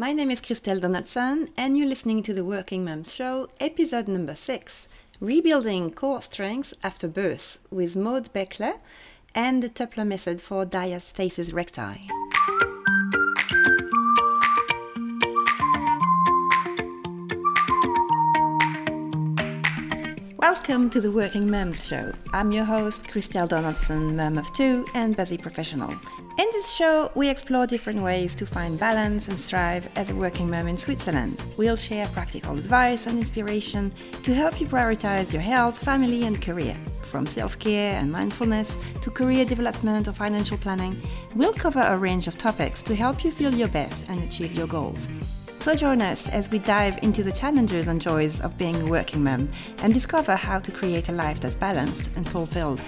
My name is Christelle Donaldson, and you're listening to the Working Mums Show, episode number six Rebuilding Core Strengths After Birth with Maude Baechler and the Tupler method for diastasis recti. Welcome to the Working Mums Show. I'm your host, Christelle Donaldson, mum of two and busy professional. In this show, we explore different ways to find balance and strive as a working mum in Switzerland. We'll share practical advice and inspiration to help you prioritize your health, family, and career. From self care and mindfulness to career development or financial planning, we'll cover a range of topics to help you feel your best and achieve your goals. So join us as we dive into the challenges and joys of being a working mum and discover how to create a life that's balanced and fulfilled.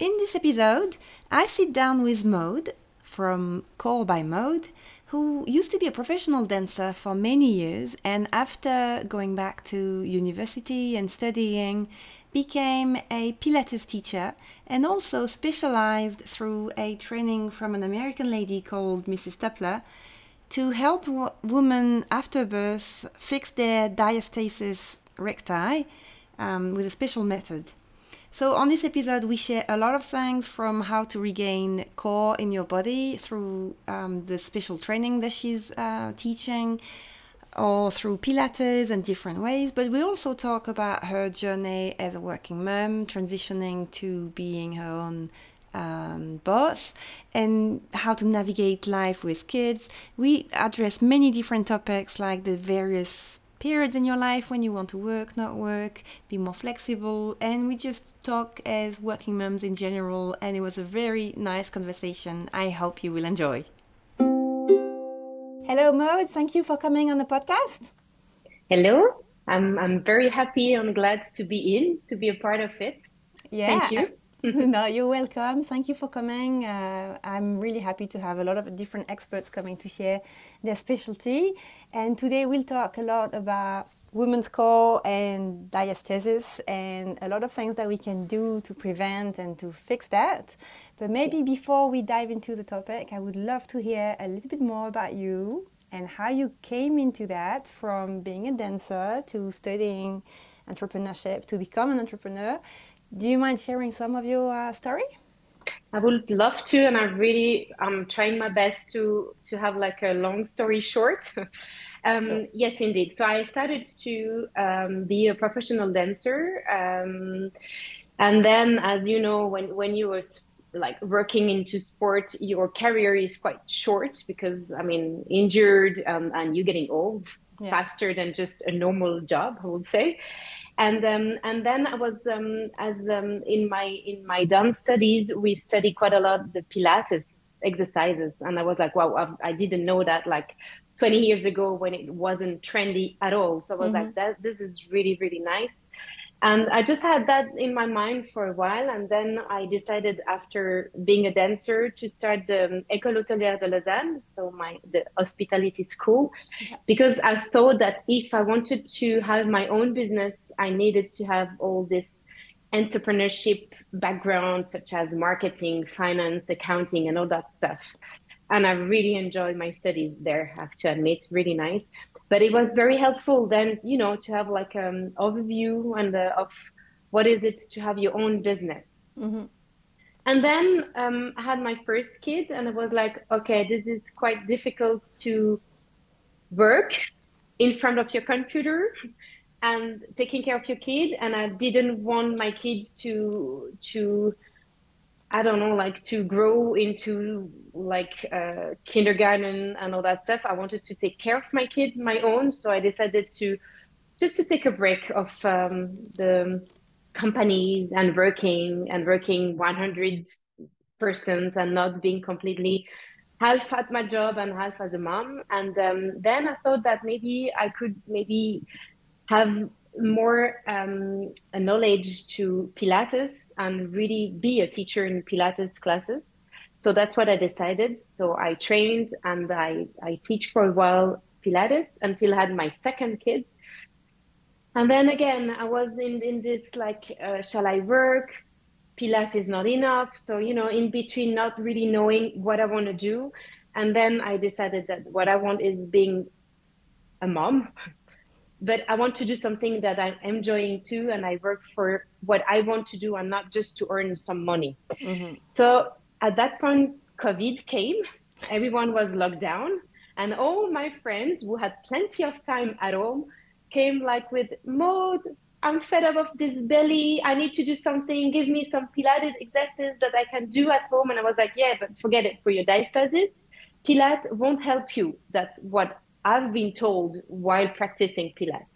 In this episode, I sit down with Maude from Core by Maude, who used to be a professional dancer for many years and after going back to university and studying became a Pilates teacher and also specialized through a training from an American lady called Mrs. Tupler to help w- women after birth fix their diastasis recti um, with a special method. So, on this episode, we share a lot of things from how to regain core in your body through um, the special training that she's uh, teaching or through Pilates and different ways. But we also talk about her journey as a working mom, transitioning to being her own um, boss, and how to navigate life with kids. We address many different topics like the various periods in your life when you want to work, not work, be more flexible, and we just talk as working moms in general. And it was a very nice conversation. I hope you will enjoy. Hello, Maude. Thank you for coming on the podcast. Hello. I'm I'm very happy and glad to be in to be a part of it. Yeah. Thank you. no, you're welcome. Thank you for coming. Uh, I'm really happy to have a lot of different experts coming to share their specialty. And today we'll talk a lot about women's core and diastasis and a lot of things that we can do to prevent and to fix that. But maybe before we dive into the topic, I would love to hear a little bit more about you and how you came into that from being a dancer to studying entrepreneurship to become an entrepreneur do you mind sharing some of your uh, story? I would love to, and I really I'm trying my best to to have like a long story short. um, sure. Yes, indeed. So I started to um, be a professional dancer, um, and then, as you know, when when you were like working into sport, your career is quite short because I mean injured um, and you're getting old yeah. faster than just a normal job, I would say and um, and then I was um, as um, in my in my dance studies we study quite a lot the Pilates exercises, and I was like, wow, I, I didn't know that like 20 years ago when it wasn't trendy at all. So I was mm-hmm. like, that this is really really nice. And I just had that in my mind for a while. And then I decided after being a dancer to start the um, École Hôtelière de Lausanne, so my the hospitality school, because I thought that if I wanted to have my own business, I needed to have all this entrepreneurship background, such as marketing, finance, accounting, and all that stuff. And I really enjoyed my studies there, I have to admit, really nice but it was very helpful then you know to have like an overview and uh, of what is it to have your own business mm-hmm. and then um, i had my first kid and i was like okay this is quite difficult to work in front of your computer and taking care of your kid and i didn't want my kids to to I don't know, like to grow into like uh, kindergarten and all that stuff. I wanted to take care of my kids, my own. So I decided to just to take a break of um, the companies and working and working 100 percent and not being completely half at my job and half as a mom. And um, then I thought that maybe I could maybe have more um, knowledge to Pilates and really be a teacher in Pilates classes. So that's what I decided. So I trained and I, I teach for a while Pilates until I had my second kid. And then again, I was in, in this like, uh, shall I work? Pilates is not enough. So, you know, in between, not really knowing what I want to do. And then I decided that what I want is being a mom, but I want to do something that I'm enjoying too. And I work for what I want to do and not just to earn some money. Mm-hmm. So at that point, COVID came, everyone was locked down. And all my friends who had plenty of time at home came like with Maude. I'm fed up of this belly. I need to do something. Give me some Pilates exercises that I can do at home. And I was like, yeah, but forget it for your diastasis. Pilates won't help you. That's what I've been told while practicing Pilates.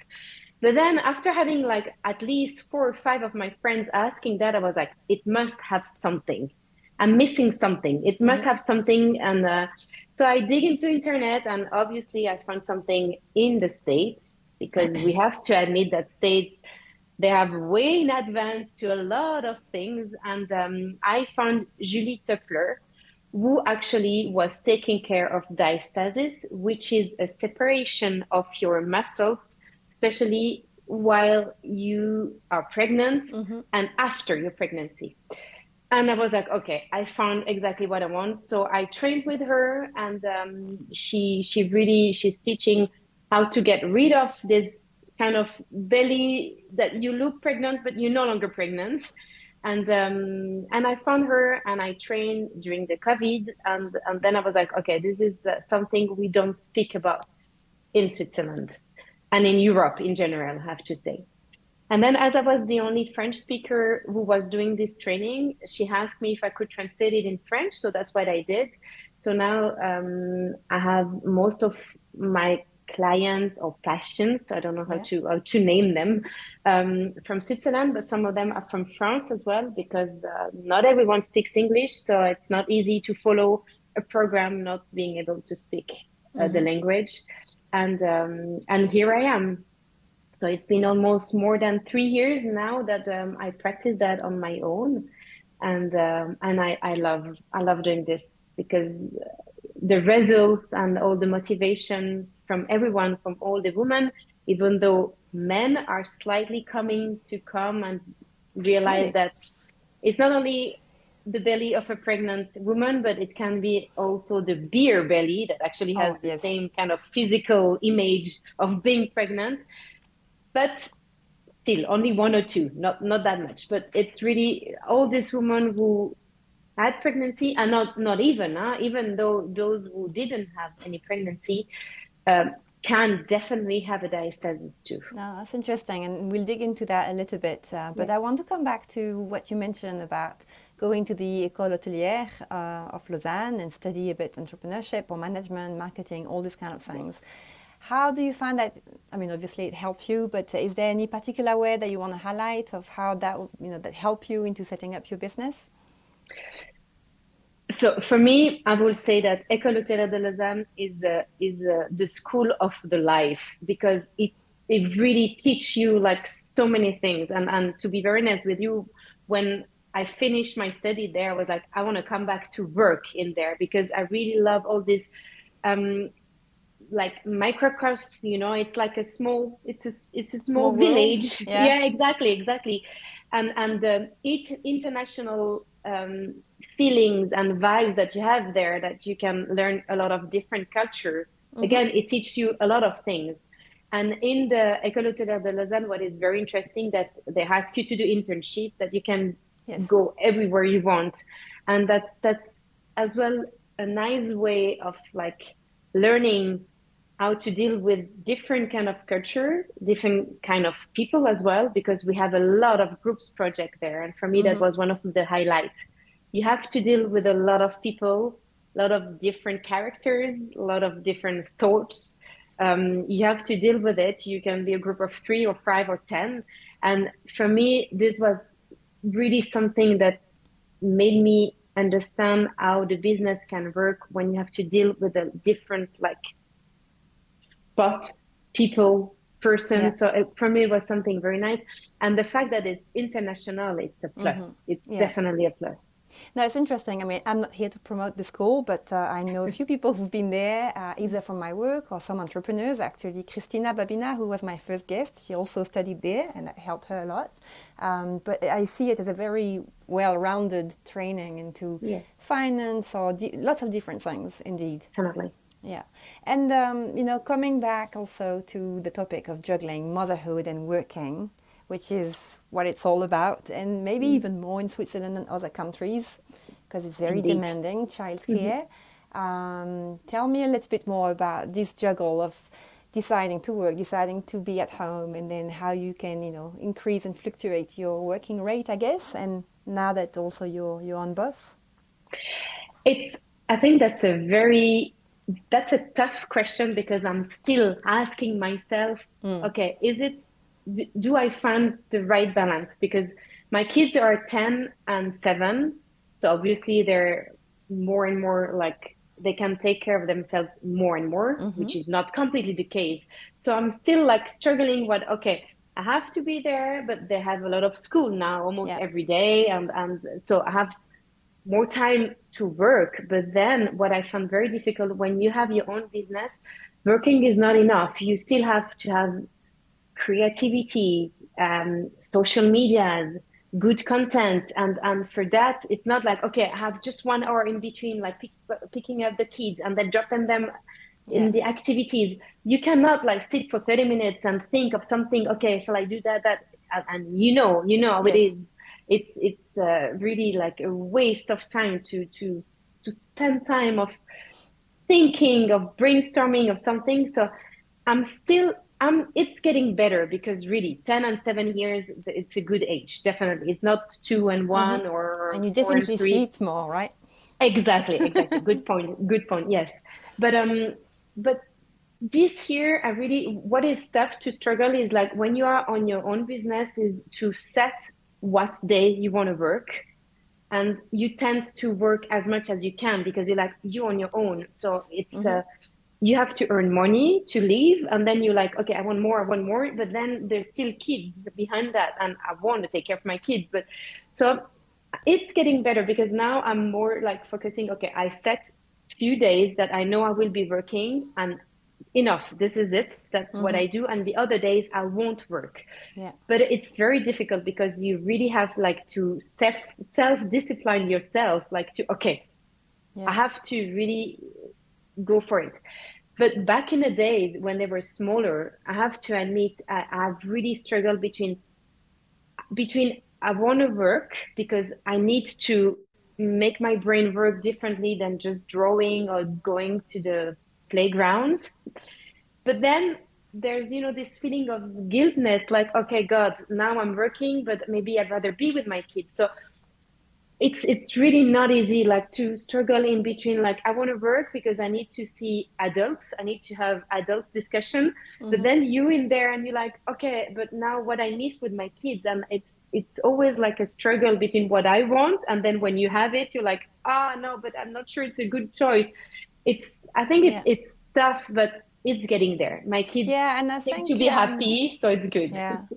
But then after having like at least four or five of my friends asking that, I was like, it must have something. I'm missing something. It must mm-hmm. have something. And uh, so I dig into internet, and obviously I found something in the states because we have to admit that states they have way in advance to a lot of things. And um, I found Julie Tupler, who actually was taking care of diastasis, which is a separation of your muscles, especially while you are pregnant mm-hmm. and after your pregnancy. And I was like, okay, I found exactly what I want. So I trained with her, and um, she she really she's teaching how to get rid of this kind of belly that you look pregnant but you're no longer pregnant and um, and I found her and I trained during the COVID. And and then I was like okay this is uh, something we don't speak about in Switzerland and in Europe in general I have to say. And then as I was the only French speaker who was doing this training she asked me if I could translate it in French. So that's what I did. So now um, I have most of my clients or patients. I don't know how yeah. to how to name them um, from Switzerland, but some of them are from France as well because uh, not everyone speaks English, so it's not easy to follow a program not being able to speak uh, mm-hmm. the language. And um, and here I am. So it's been almost more than three years now that um, I practice that on my own, and um, and I, I love I love doing this because the results and all the motivation from everyone, from all the women, even though men are slightly coming to come and realize really? that it's not only the belly of a pregnant woman, but it can be also the beer belly that actually oh, has oh, the same kind of physical image of being pregnant. But still, only one or two, not not that much. But it's really all these women who had pregnancy and not not even, huh? even though those who didn't have any pregnancy, um, can definitely have a diastasis too. No, that's interesting, and we'll dig into that a little bit. Uh, but yes. I want to come back to what you mentioned about going to the École Hôtelière uh, of Lausanne and study a bit entrepreneurship or management, marketing, all these kind of things. How do you find that? I mean, obviously it helped you, but is there any particular way that you want to highlight of how that you know that help you into setting up your business? So for me, I will say that École Hôtelière de Lausanne is uh, is uh, the school of the life because it it really teach you like so many things. And and to be very honest with you, when I finished my study there, I was like, I want to come back to work in there because I really love all this. Um, like microcosm you know it's like a small it's a it's a small, small village yeah. yeah. exactly exactly and and the it international um, feelings and vibes that you have there that you can learn a lot of different culture mm-hmm. again it teaches you a lot of things and in the école hôtelière de lausanne what is very interesting that they ask you to do internship that you can yes. go everywhere you want and that that's as well a nice way of like learning how to deal with different kind of culture different kind of people as well because we have a lot of groups project there. And for me mm-hmm. that was one of the highlights. You have to deal with a lot of people a lot of different characters a lot of different thoughts. Um, you have to deal with it. You can be a group of three or five or ten. And for me this was really something that made me understand how the business can work when you have to deal with a different like spot people person. Yeah. So it, for me, it was something very nice. And the fact that it's international, it's a plus. Mm-hmm. It's yeah. definitely a plus. No, it's interesting. I mean, I'm not here to promote the school, but uh, I know a few people who've been there, uh, either from my work or some entrepreneurs. Actually, Christina Babina, who was my first guest, she also studied there, and that helped her a lot. Um, but I see it as a very well-rounded training into yes. finance or di- lots of different things, indeed. Definitely. Yeah. And, um, you know, coming back also to the topic of juggling motherhood and working, which is what it's all about, and maybe mm. even more in Switzerland and other countries, because it's very Indeed. demanding, childcare. Mm-hmm. Um, tell me a little bit more about this juggle of deciding to work, deciding to be at home, and then how you can, you know, increase and fluctuate your working rate, I guess, and now that also you're you're on bus. It's I think that's a very that's a tough question because I'm still asking myself, mm. okay, is it, do, do, I find the right balance? Because my kids are 10 and 7. So obviously they're more and more like they can take care of themselves more and more, mm-hmm. which is not completely the case. So I'm still like struggling what, okay, I have to be there, but they have a lot of school now almost yeah. every day. And, and so I have more time to work. But then what I found very difficult when you have your own business, working is not enough. You still have to have creativity, um, social medias, good content. And, and for that, it's not like, okay, I have just one hour in between, like pick, picking up the kids and then dropping them in yeah. the activities. You cannot like sit for 30 minutes and think of something, okay, shall I do that, that? And, and you know, you know, yes. it is it's it's uh, really like a waste of time to to to spend time of thinking of brainstorming of something. So i'm still i'm it's getting better because really 10 and 7 years it's a good age definitely. It's not 2 and mm-hmm. 1 mm-hmm. or and you definitely and sleep more right? Exactly exactly. Good point good point yes. But um but this year i really what is tough to struggle is like when you are on your own business is to set what day you want to work and you tend to work as much as you can because you're like you on your own so it's mm-hmm. uh, you have to earn money to live and then you're like okay i want more i want more but then there's still kids behind that and i want to take care of my kids but so it's getting better because now i'm more like focusing okay i set few days that i know i will be working and enough this is it that's mm-hmm. what i do and the other days i won't work yeah but it's very difficult because you really have like to self self discipline yourself like to okay yeah. i have to really go for it but back in the days when they were smaller i have to admit I, i've really struggled between between i want to work because i need to make my brain work differently than just drawing or going to the playgrounds. But then there's you know this feeling of guiltness like okay god now i'm working but maybe i'd rather be with my kids. So it's it's really not easy like to struggle in between like i want to work because i need to see adults i need to have adults discussion. Mm-hmm. but then you in there and you're like okay but now what i miss with my kids? And it's it's always like a struggle between what i want and then when you have it you're like ah oh, no but i'm not sure it's a good choice. It's I think it, yeah. it's tough, but it's getting there. My kids yeah, and I think to be um, happy, so it's good. Yeah.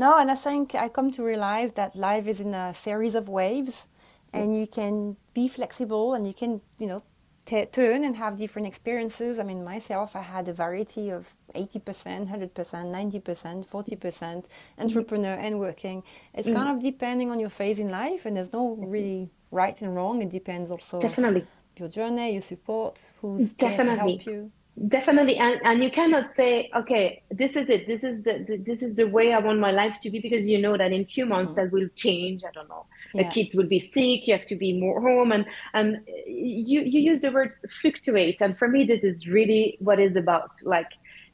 No, and I think I come to realize that life is in a series of waves, and you can be flexible and you can, you know, t- turn and have different experiences. I mean, myself, I had a variety of 80%, 100%, 90%, 40% entrepreneur and working. It's mm-hmm. kind of depending on your phase in life, and there's no really right and wrong. It depends also. Definitely your journey, your support, who's Definitely. help you. Definitely, and, and you cannot say, okay, this is it. This is the, the this is the way I want my life to be because you know that in few months mm-hmm. that will change. I don't know. Yeah. The kids will be sick. You have to be more home, and and you you use the word fluctuate, and for me this is really what is about. Like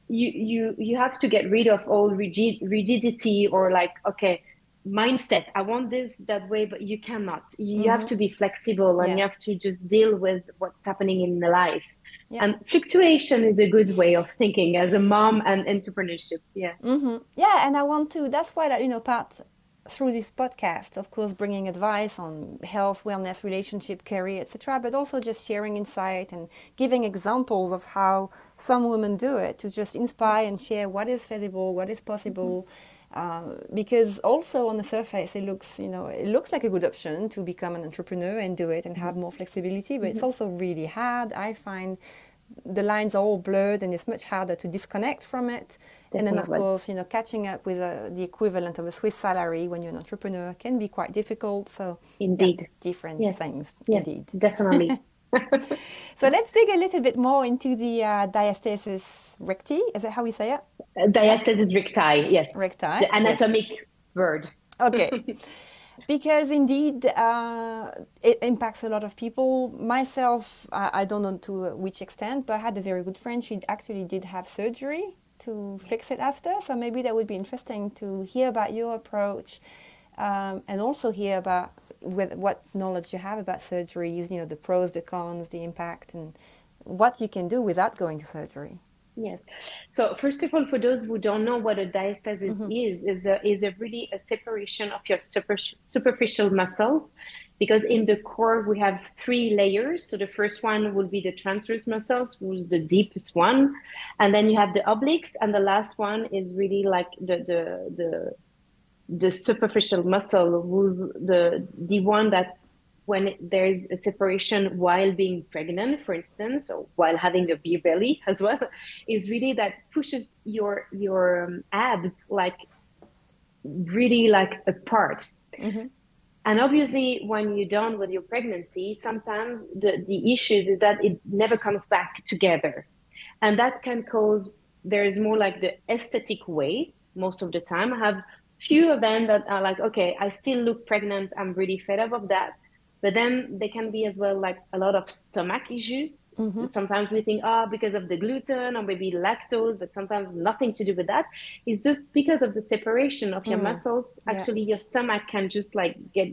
you you you have to get rid of all rigid rigidity or like okay mindset i want this that way but you cannot you mm-hmm. have to be flexible and yeah. you have to just deal with what's happening in the life yeah. and fluctuation is a good way of thinking as a mom and entrepreneurship yeah mm-hmm. yeah and i want to that's why that you know part through this podcast, of course, bringing advice on health, wellness, relationship, career, etc., but also just sharing insight and giving examples of how some women do it to just inspire and share what is feasible, what is possible. Mm-hmm. Uh, because also on the surface it looks you know it looks like a good option to become an entrepreneur and do it and have more flexibility but mm-hmm. it's also really hard i find the lines are all blurred and it's much harder to disconnect from it. Definitely. And then, of course, you know, catching up with uh, the equivalent of a Swiss salary when you're an entrepreneur can be quite difficult. So, indeed, yeah, different yes. things. Yes, indeed. definitely. so let's dig a little bit more into the uh, diastasis recti. Is that how we say it? Uh, diastasis recti, yes. Recti. The anatomic yes. word. Okay. because indeed uh, it impacts a lot of people. Myself, I, I don't know to which extent, but I had a very good friend. She actually did have surgery to fix it after. So maybe that would be interesting to hear about your approach um, and also hear about with what knowledge you have about surgeries, you know, the pros, the cons, the impact, and what you can do without going to surgery. Yes. So first of all, for those who don't know what a diastasis mm-hmm. is, is a, is a really a separation of your super, superficial muscles, because in the core we have three layers. So the first one will be the transverse muscles, who's the deepest one, and then you have the obliques, and the last one is really like the the the the superficial muscle, who's the the one that when there's a separation while being pregnant, for instance, or while having a beer belly as well, is really that pushes your your um, abs like really like apart. Mm-hmm. And obviously, when you're done with your pregnancy, sometimes the, the issues is that it never comes back together. And that can cause, there's more like the aesthetic way most of the time. I have few of them that are like, okay, I still look pregnant. I'm really fed up of that. But then there can be as well like a lot of stomach issues. Mm-hmm. Sometimes we think, oh, because of the gluten or maybe lactose, but sometimes nothing to do with that. It's just because of the separation of your mm. muscles. Actually, yeah. your stomach can just like get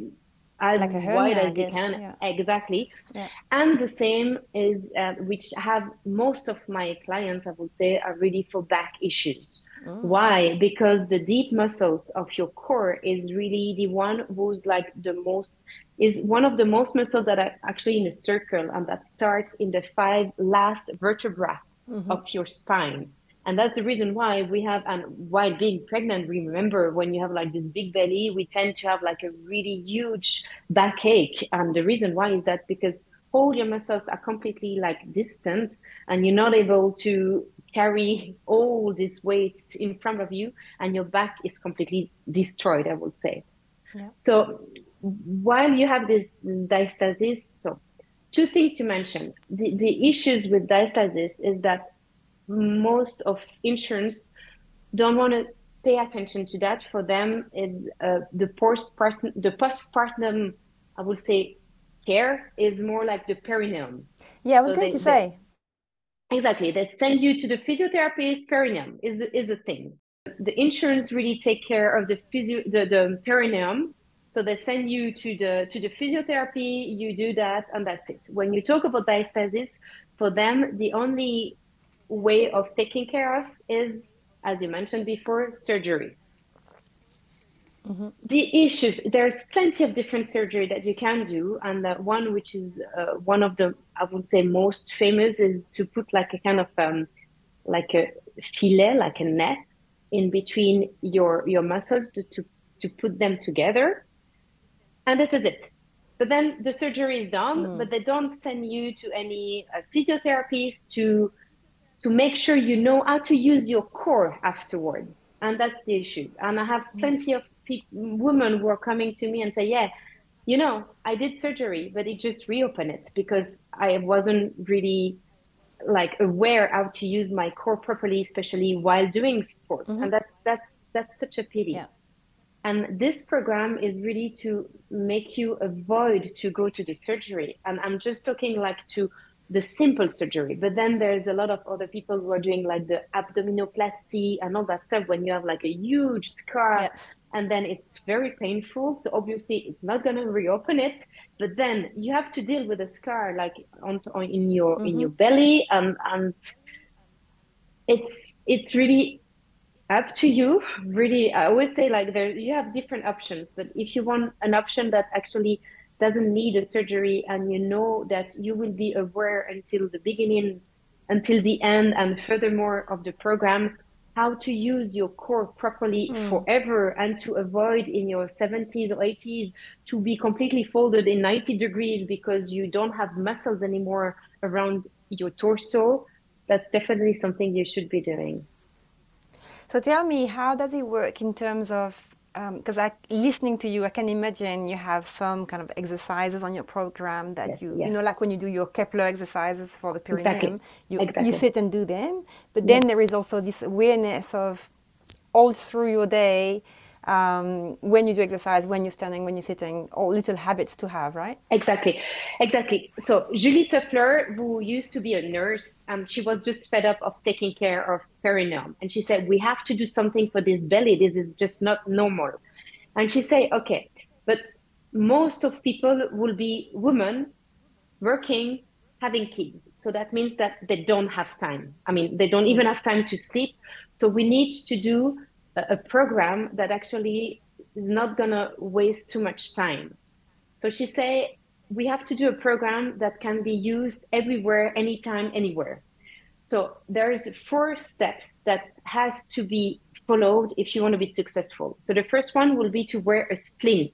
as like hernia, wide as you can. Yeah. Exactly. Yeah. And the same is, uh, which have most of my clients, I would say, are really for back issues. Mm. Why? Because the deep muscles of your core is really the one who's like the most is one of the most muscles that are actually in a circle and that starts in the five last vertebrae mm-hmm. of your spine. And that's the reason why we have, and while being pregnant, remember when you have like this big belly, we tend to have like a really huge backache. And the reason why is that because all your muscles are completely like distant and you're not able to carry all this weight in front of you and your back is completely destroyed, I would say. Yeah. So while you have this, this diastasis, so two things to mention. The, the issues with diastasis is that most of insurance don't want to pay attention to that. For them, is uh, the postpartum, the postpartum, I would say, care is more like the perineum. Yeah, I was so going they, to say. Exactly, they send you to the physiotherapist. Perineum is is a thing. The insurance really take care of the physio, the, the perineum so they send you to the to the physiotherapy, you do that, and that's it. When you talk about diastasis, for them, the only way of taking care of is, as you mentioned before, surgery. Mm-hmm. The issues there's plenty of different surgery that you can do, and the one which is uh, one of the I would say most famous is to put like a kind of um, like a fillet, like a net in between your your muscles to to, to put them together and this is it. But then the surgery is done, mm. but they don't send you to any uh, physiotherapist to to make sure you know how to use your core afterwards, and that's the issue. And I have hmm. plenty of pe- women who are coming to me and say, "Yeah, you know, I did surgery, but it just reopened it because I wasn't really like aware how to use my core properly, especially while doing sports, mm-hmm. and that's that's that's such a pity." Yeah. And this program is really to make you avoid to go to the surgery. And I'm just talking like to the simple surgery. But then there's a lot of other people who are doing like the abdominoplasty and all that stuff when you have like a huge scar yes. and then it's very painful. So obviously it's not going to reopen it, but then you have to deal with a scar like on, on in your mm-hmm. in your belly and and it's it's really up to you really i always say like there you have different options but if you want an option that actually doesn't need a surgery and you know that you will be aware until the beginning until the end and furthermore of the program how to use your core properly mm. forever and to avoid in your 70s or 80s to be completely folded in 90 degrees because you don't have muscles anymore around your torso that's definitely something you should be doing so tell me how does it work in terms of because um, listening to you, I can imagine you have some kind of exercises on your program that yes, you, yes. you know, like when you do your Kegel exercises for the perineum, exactly. You, exactly. you sit and do them. But then yes. there is also this awareness of all through your day um, when you do exercise, when you're standing, when you're sitting, all little habits to have, right? Exactly, exactly. So Julie Tupler, who used to be a nurse, and she was just fed up of taking care of perineum, and she said, "We have to do something for this belly. This is just not normal." And she said, "Okay, but most of people will be women working." having kids so that means that they don't have time i mean they don't even have time to sleep so we need to do a program that actually is not going to waste too much time. So she say we have to do a program that can be used everywhere, anytime, anywhere. So there's four steps that has to be followed if you want to be successful. So the first one will be to wear a splint.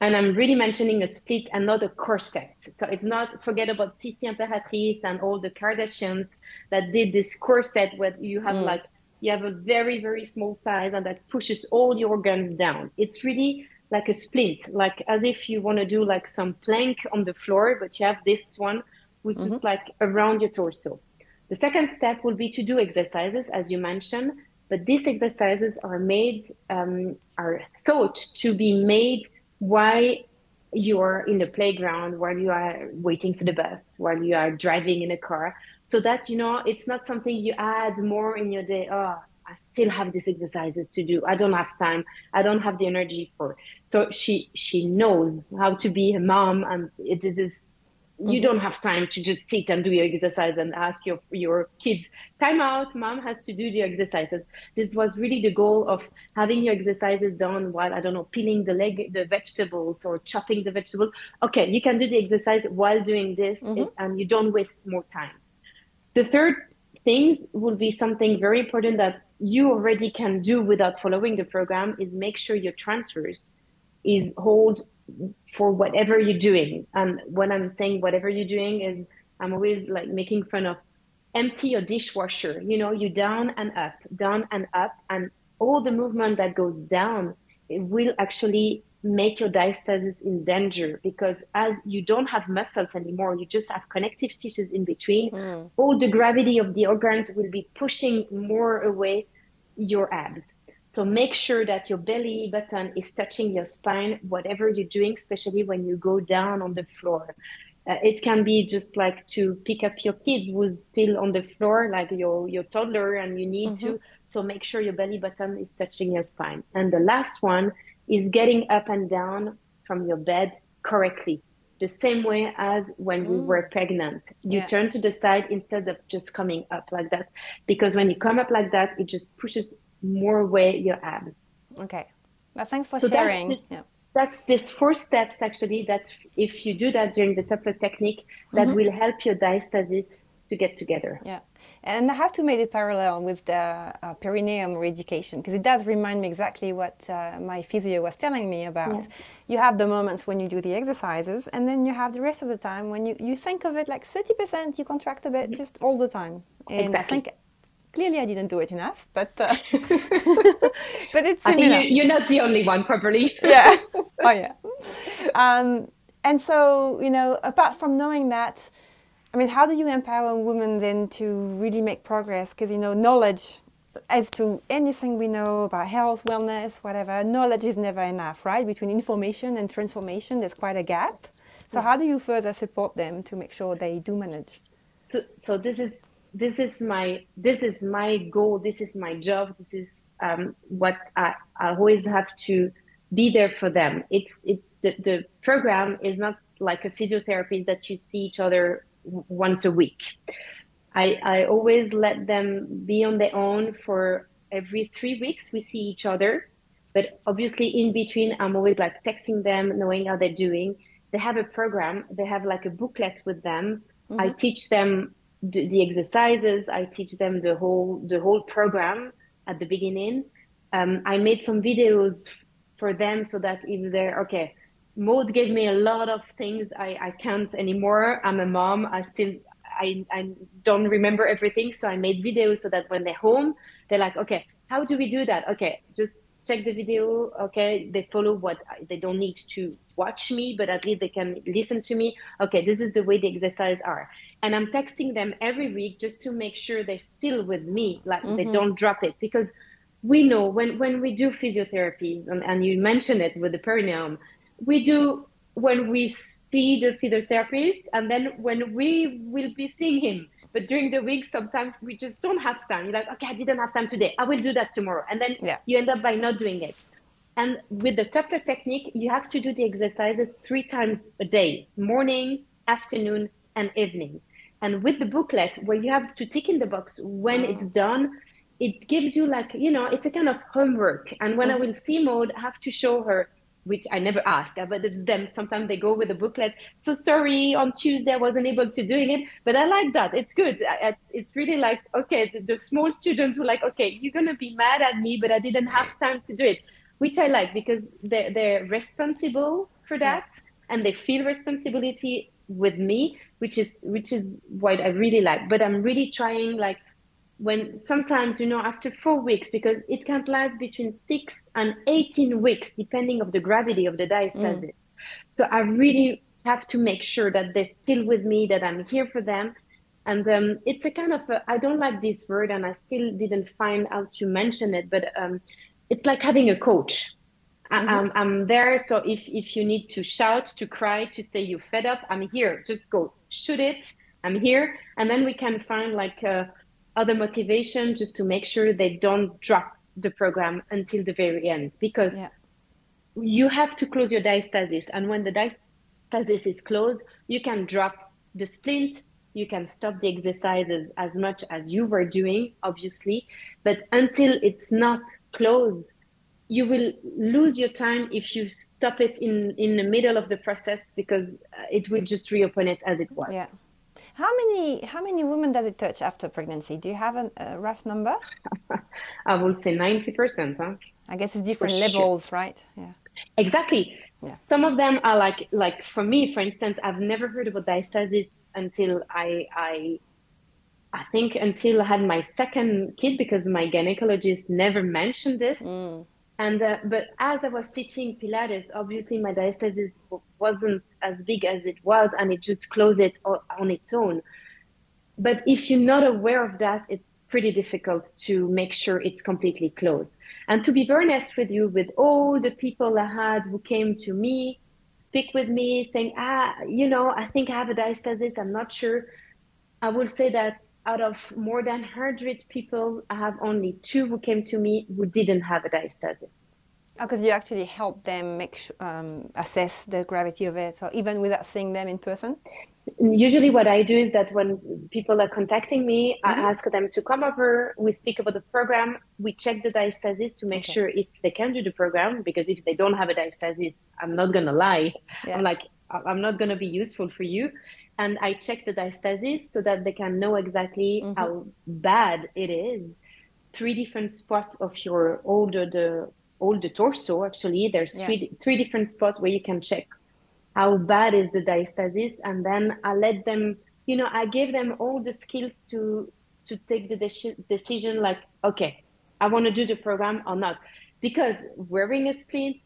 And I'm really mentioning a split and not a corset. So it's not forget about Sissi Imperatrice and all the Kardashians that did this corset where you have mm. like you have a very, very small size and that pushes all your organs down. It's really like a splint, like as if you want to do like some plank on the floor, but you have this one which mm-hmm. is like around your torso. The second step will be to do exercises, as you mentioned, but these exercises are made, um, are thought to be made while you are in the playground, while you are waiting for the bus, while you are driving in a car so that you know it's not something you add more in your day oh i still have these exercises to do. I don't have time. I don't have the energy for so she she knows how to be a mom and it is you mm-hmm. don't have time to just sit and do your exercise and ask your your kids time out mom has to do the exercises this was really the goal of having your exercises done while i don't know peeling the leg the vegetables or chopping the vegetables okay you can do the exercise while doing this mm-hmm. and you don't waste more time the third things will be something very important that you already can do without following the program is make sure your transverse is hold for whatever you're doing. And when I'm saying whatever you're doing is I'm always like making fun of empty your dishwasher. You know, you down and up, down and up, and all the movement that goes down it will actually make your diastasis in danger because as you don't have muscles anymore, you just have connective tissues in between. Mm. All the gravity of the organs will be pushing more away your abs. So make sure that your belly button is touching your spine, whatever you're doing, especially when you go down on the floor. Uh, it can be just like to pick up your kids who's still on the floor, like your your toddler, and you need mm-hmm. to. So make sure your belly button is touching your spine. And the last one is getting up and down from your bed correctly the same way as when mm. we were pregnant you yeah. turn to the side instead of just coming up like that because when you come up like that it just pushes more away your abs okay well thanks for so sharing that's this, yeah. that's this four steps actually that if you do that during the Tupler technique that mm-hmm. will help your diastasis to get together yeah and I have to make a parallel with the uh, perineum reeducation because it does remind me exactly what uh, my physio was telling me about. Yes. You have the moments when you do the exercises, and then you have the rest of the time when you, you think of it like 30% you contract a bit just all the time. And exactly. I think clearly I didn't do it enough, but uh, but it's similar. I think you, are not the only one, probably. yeah. Oh yeah. Um, and so you know, apart from knowing that I mean, how do you empower women then to really make progress? Because, you know, knowledge as to anything we know about health, wellness, whatever, knowledge is never enough, right? Between information and transformation, there's quite a gap. So, how do you further support them to make sure they do manage? So, so this is this is my this is my goal. This is my job. This is um, what I, I always have to be there for them. It's it's the, the program is not like a physiotherapy that you see each other once a week. I, I always let them be on their own for every three weeks we see each other. But obviously, in between, I'm always like texting them, knowing how they're doing. They have a program. They have like a booklet with them. Mm-hmm. I teach them the, the, exercises. I teach them the whole the whole program at the beginning. Um, I made some videos for them so that if they're okay, Maude gave me a lot of things I, I can't anymore. I'm a mom. I still I, I don't remember everything. So I made videos so that when they're home, they're like, okay, how do we do that? Okay, just check the video. Okay, they follow what they don't need to watch me, but at least they can listen to me. Okay, this is the way the exercises are. And I'm texting them every week just to make sure they're still with me, like mm-hmm. they don't drop it. Because we know when, when we do physiotherapies, and, and you mentioned it with the perineum, we do when we see the physiotherapist and then when we will be seeing him but during the week sometimes we just don't have time you're like okay i didn't have time today i will do that tomorrow and then yeah. you end up by not doing it and with the Tupler technique you have to do the exercises three times a day morning afternoon and evening and with the booklet where you have to tick in the box when it's done it gives you like you know it's a kind of homework and when mm-hmm. i will see Maude, i have to show her which I never ask, but it's them. Sometimes they go with a booklet. So sorry, on Tuesday I wasn't able to doing it, but I like that. It's good. It's really like okay, the, the small students were like, okay, you're gonna be mad at me, but I didn't have time to do it, which I like because they're they're responsible for that and they feel responsibility with me, which is which is what I really like. But I'm really trying like when sometimes you know after four weeks because it can last between six and 18 weeks depending of the gravity of the diastasis mm. so i really have to make sure that they're still with me that i'm here for them and um, it's a kind of I don't like this word and i still didn't find out to mention it but um, it's like having a coach mm-hmm. I'm, I'm there so if, if you need to shout to cry to say you're fed up i'm here just go shoot it i'm here and then we can find like a, other motivation just to make sure they don't drop the program until the very end because yeah. you have to close your diastasis and when the diastasis is closed you can drop the splint you can stop the exercises as much as you were doing obviously but until it's not closed you will lose your time if you stop it in in the middle of the process because uh, it will just reopen it as it was yeah how many how many women does it touch after pregnancy? Do you have a, a rough number? I would say ninety percent. Huh? I guess it's different for levels, sure. right? Yeah. Exactly. Yeah. Some of them are like like for me, for instance, I've never heard about diastasis until I I I think until I had my second kid because my gynecologist never mentioned this. Mm. And uh, but as I was teaching Pilates, obviously my diastasis wasn't as big as it was, and it just closed it on its own. But if you're not aware of that, it's pretty difficult to make sure it's completely closed. And to be very honest with you, with all the people I had who came to me, speak with me, saying, ah, you know, I think I have a diastasis, I'm not sure. I will say that out of more than 100 people, I have only two who came to me who didn't have a diastasis. Because oh, you actually help them make um, assess the gravity of it, or even without seeing them in person. Usually, what I do is that when people are contacting me, mm-hmm. I ask them to come over. We speak about the program. We check the diastasis to make okay. sure if they can do the program. Because if they don't have a diastasis, I'm not gonna lie. Yeah. I'm like, I'm not gonna be useful for you and I check the diastasis so that they can know exactly mm-hmm. how bad it is. Three different spots of your older the older torso actually. There's yeah. three three different spots where you can check how bad is the diastasis, and then I let them. You know, I gave them all the skills to to take the de- decision. Like, okay, I want to do the program or not, because wearing a splint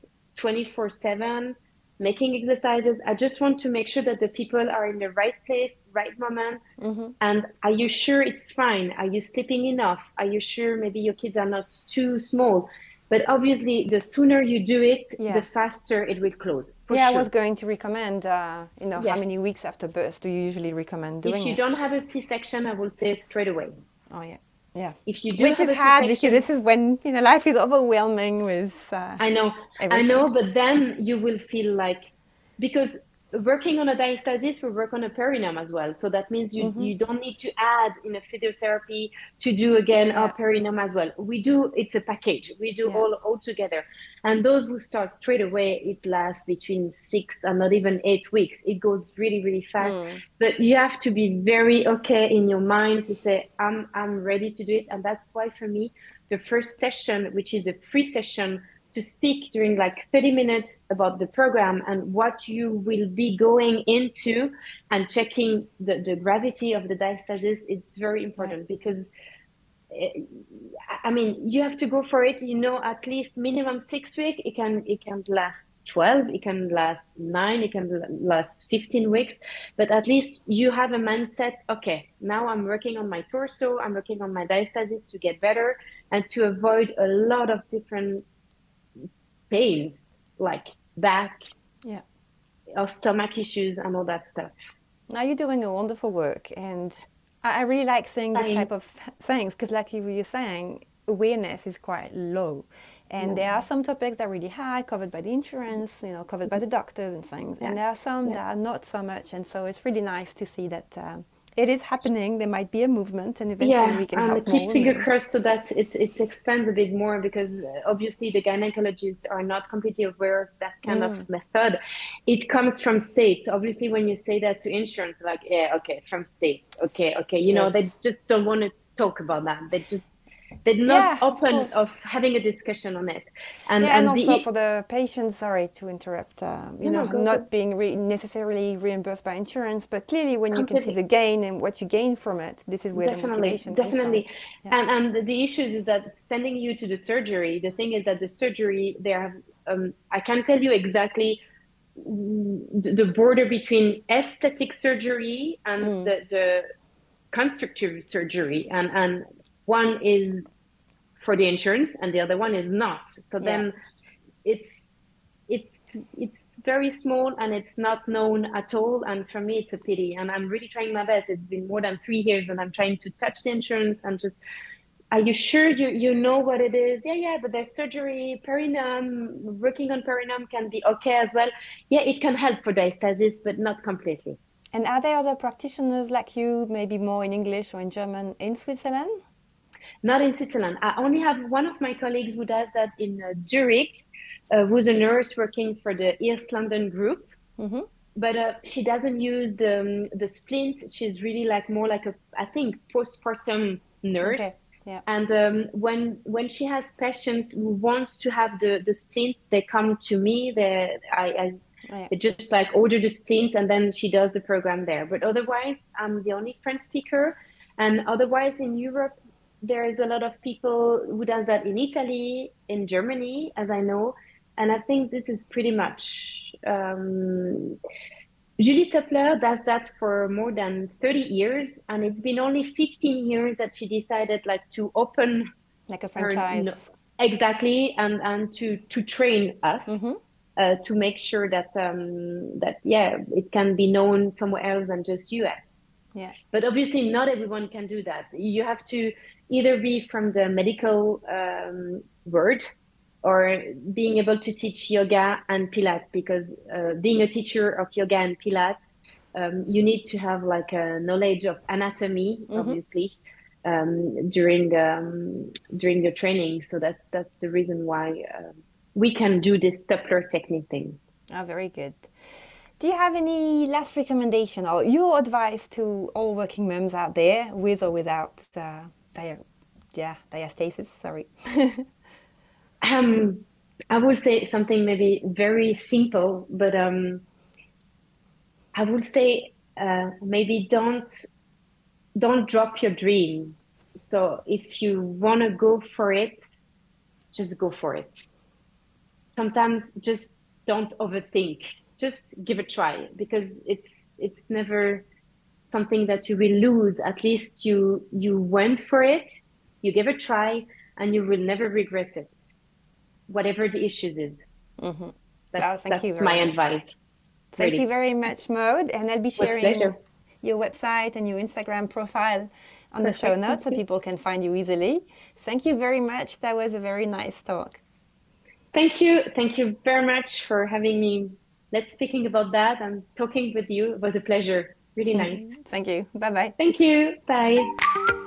twenty four seven making exercises. I just want to make sure that the people are in the right place, right moment. Mm-hmm. And are you sure it's fine? Are you sleeping enough? Are you sure maybe your kids are not too small? But obviously, the sooner you do it, yeah. the faster it will close. yeah, sure. I was going to recommend. Uh, you know, yes. how many weeks after birth do you usually recommend doing it? If you it? don't have a C-section, I will say straight away. Oh yeah. Yeah. If you do Which is hard because this is when, you know, life is overwhelming with. Uh, I know. Everything. I know, but then you will feel like, because working on a diastasis, we work on a perineum as well. So that means you, mm-hmm. you don't need to add in a physiotherapy to do again yeah. a perineum as well. We do, it's a package. We do yeah. all, all together. And those who start straight away, it lasts between six and not even eight weeks. It goes really, really fast. Mm. But you have to be very okay in your mind to say, I'm, I'm ready to do it. And that's why for me, the first session, which is a free session, to speak during like 30 minutes about the program and what you will be going into and checking the, the gravity of the diastasis it's very important right. because eh, i mean you have to go for it you know at least minimum six weeks it can it can last 12 it can last 9 it can last 15 weeks but at least you have a mindset okay now i'm working on my torso i'm working on my diastasis to get better and to avoid a lot of different pains like back yeah or stomach issues and all that stuff now you're doing a wonderful work and i really like seeing this type of things because like you were saying awareness is quite low and yeah. there are some topics that are really high covered by the insurance you know covered by the doctors and things yeah. and there are some yes. that are not so much and so it's really nice to see that um, it is happening. There might be a movement, and eventually yeah, we can and help keep more crossed so that it, it expands a bit more because uh, obviously the gynecologists are not completely aware of that kind mm. of method. It comes from states. Obviously, when you say that to insurance, like yeah, okay, from states, okay, okay, you yes. know, they just don't want to talk about that. They just they're not yeah, open of, of, having a discussion on it and, yeah, and, and also the, for the patient sorry to interrupt um, you no, know no, not being re- necessarily reimbursed by insurance but clearly when Completely. you can see the gain and what you gain from it this is where definitely, the motivation definitely comes from. Yeah. and and the issues is that sending you to the surgery the thing is that the surgery there um, i can't tell you exactly the border between aesthetic surgery and mm. the, the constructive surgery and and one is for the insurance and the other one is not. So then it's it's it's very small and it's not known at all. And for me it's a pity. And i'm really trying my best. It's been more than three years and i'm trying to touch the insurance and just are you sure you, you know what it is? Yeah yeah but there's surgery perineum working on perineum can be okay as well. Yeah it can help for diastasis but not completely. And are there other practitioners like you maybe more in english or in german in switzerland not in Switzerland. I only have one of my colleagues who does that in uh, Zurich, uh, who's a nurse working for the East London group. Mm-hmm. But uh, she doesn't use the um, the splint. She's really like more like a I think postpartum nurse. Okay. Yeah. And um, when when she has patients who wants to have the the splint, they come to me. They I, I yeah. just like order the splint and then she does the program there. But otherwise, I'm the only French speaker. And otherwise, in Europe, there's a lot of people who does that in Italy, in Germany, as I know, and I think this is pretty much. Um, Julie Tupler does that for more than 30 years, and it's been only 15 years that she decided like to open like a franchise. Her, exactly, and and to to train us. Mm-hmm. Uh, to make sure that um, that yeah it can be known somewhere else than just US. Yeah. But obviously not everyone can do that. You have to either be from the medical um, world or being able to teach yoga and pilates because uh, being a teacher of yoga and pilates um, you need to have like a knowledge of anatomy mm-hmm. obviously um, during um, during the training. So that's that's the reason why uh, we can do this Tupler technique thing. Oh very good. Do you have any last recommendation or your advice to all working moms out there with or without uh, yeah, diastasis. Sorry. um, I would say something maybe very simple, but um, I would say uh, maybe don't don't drop your dreams. So if you want to go for it, just go for it. Sometimes just don't overthink. Just give a try because it's it's never something that you will lose at least you you went for it you give a try and you will never regret it whatever the issues is mm-hmm. that's, oh, that's my much. advice thank really. you very much Maude and i'll be sharing your website and your instagram profile on Perfect. the show notes so people can find you easily thank you very much that was a very nice talk thank you thank you very much for having me let's speaking about that and talking with you. It was a pleasure. Really nice. Thank you. Bye bye. Thank you. Bye.